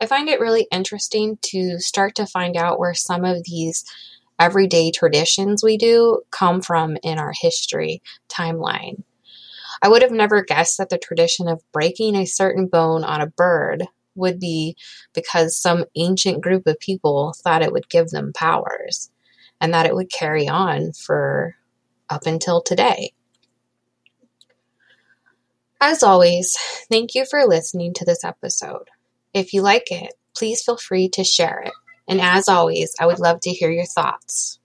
I find it really interesting to start to find out where some of these everyday traditions we do come from in our history timeline. I would have never guessed that the tradition of breaking a certain bone on a bird would be because some ancient group of people thought it would give them powers and that it would carry on for up until today. As always, thank you for listening to this episode. If you like it, please feel free to share it. And as always, I would love to hear your thoughts.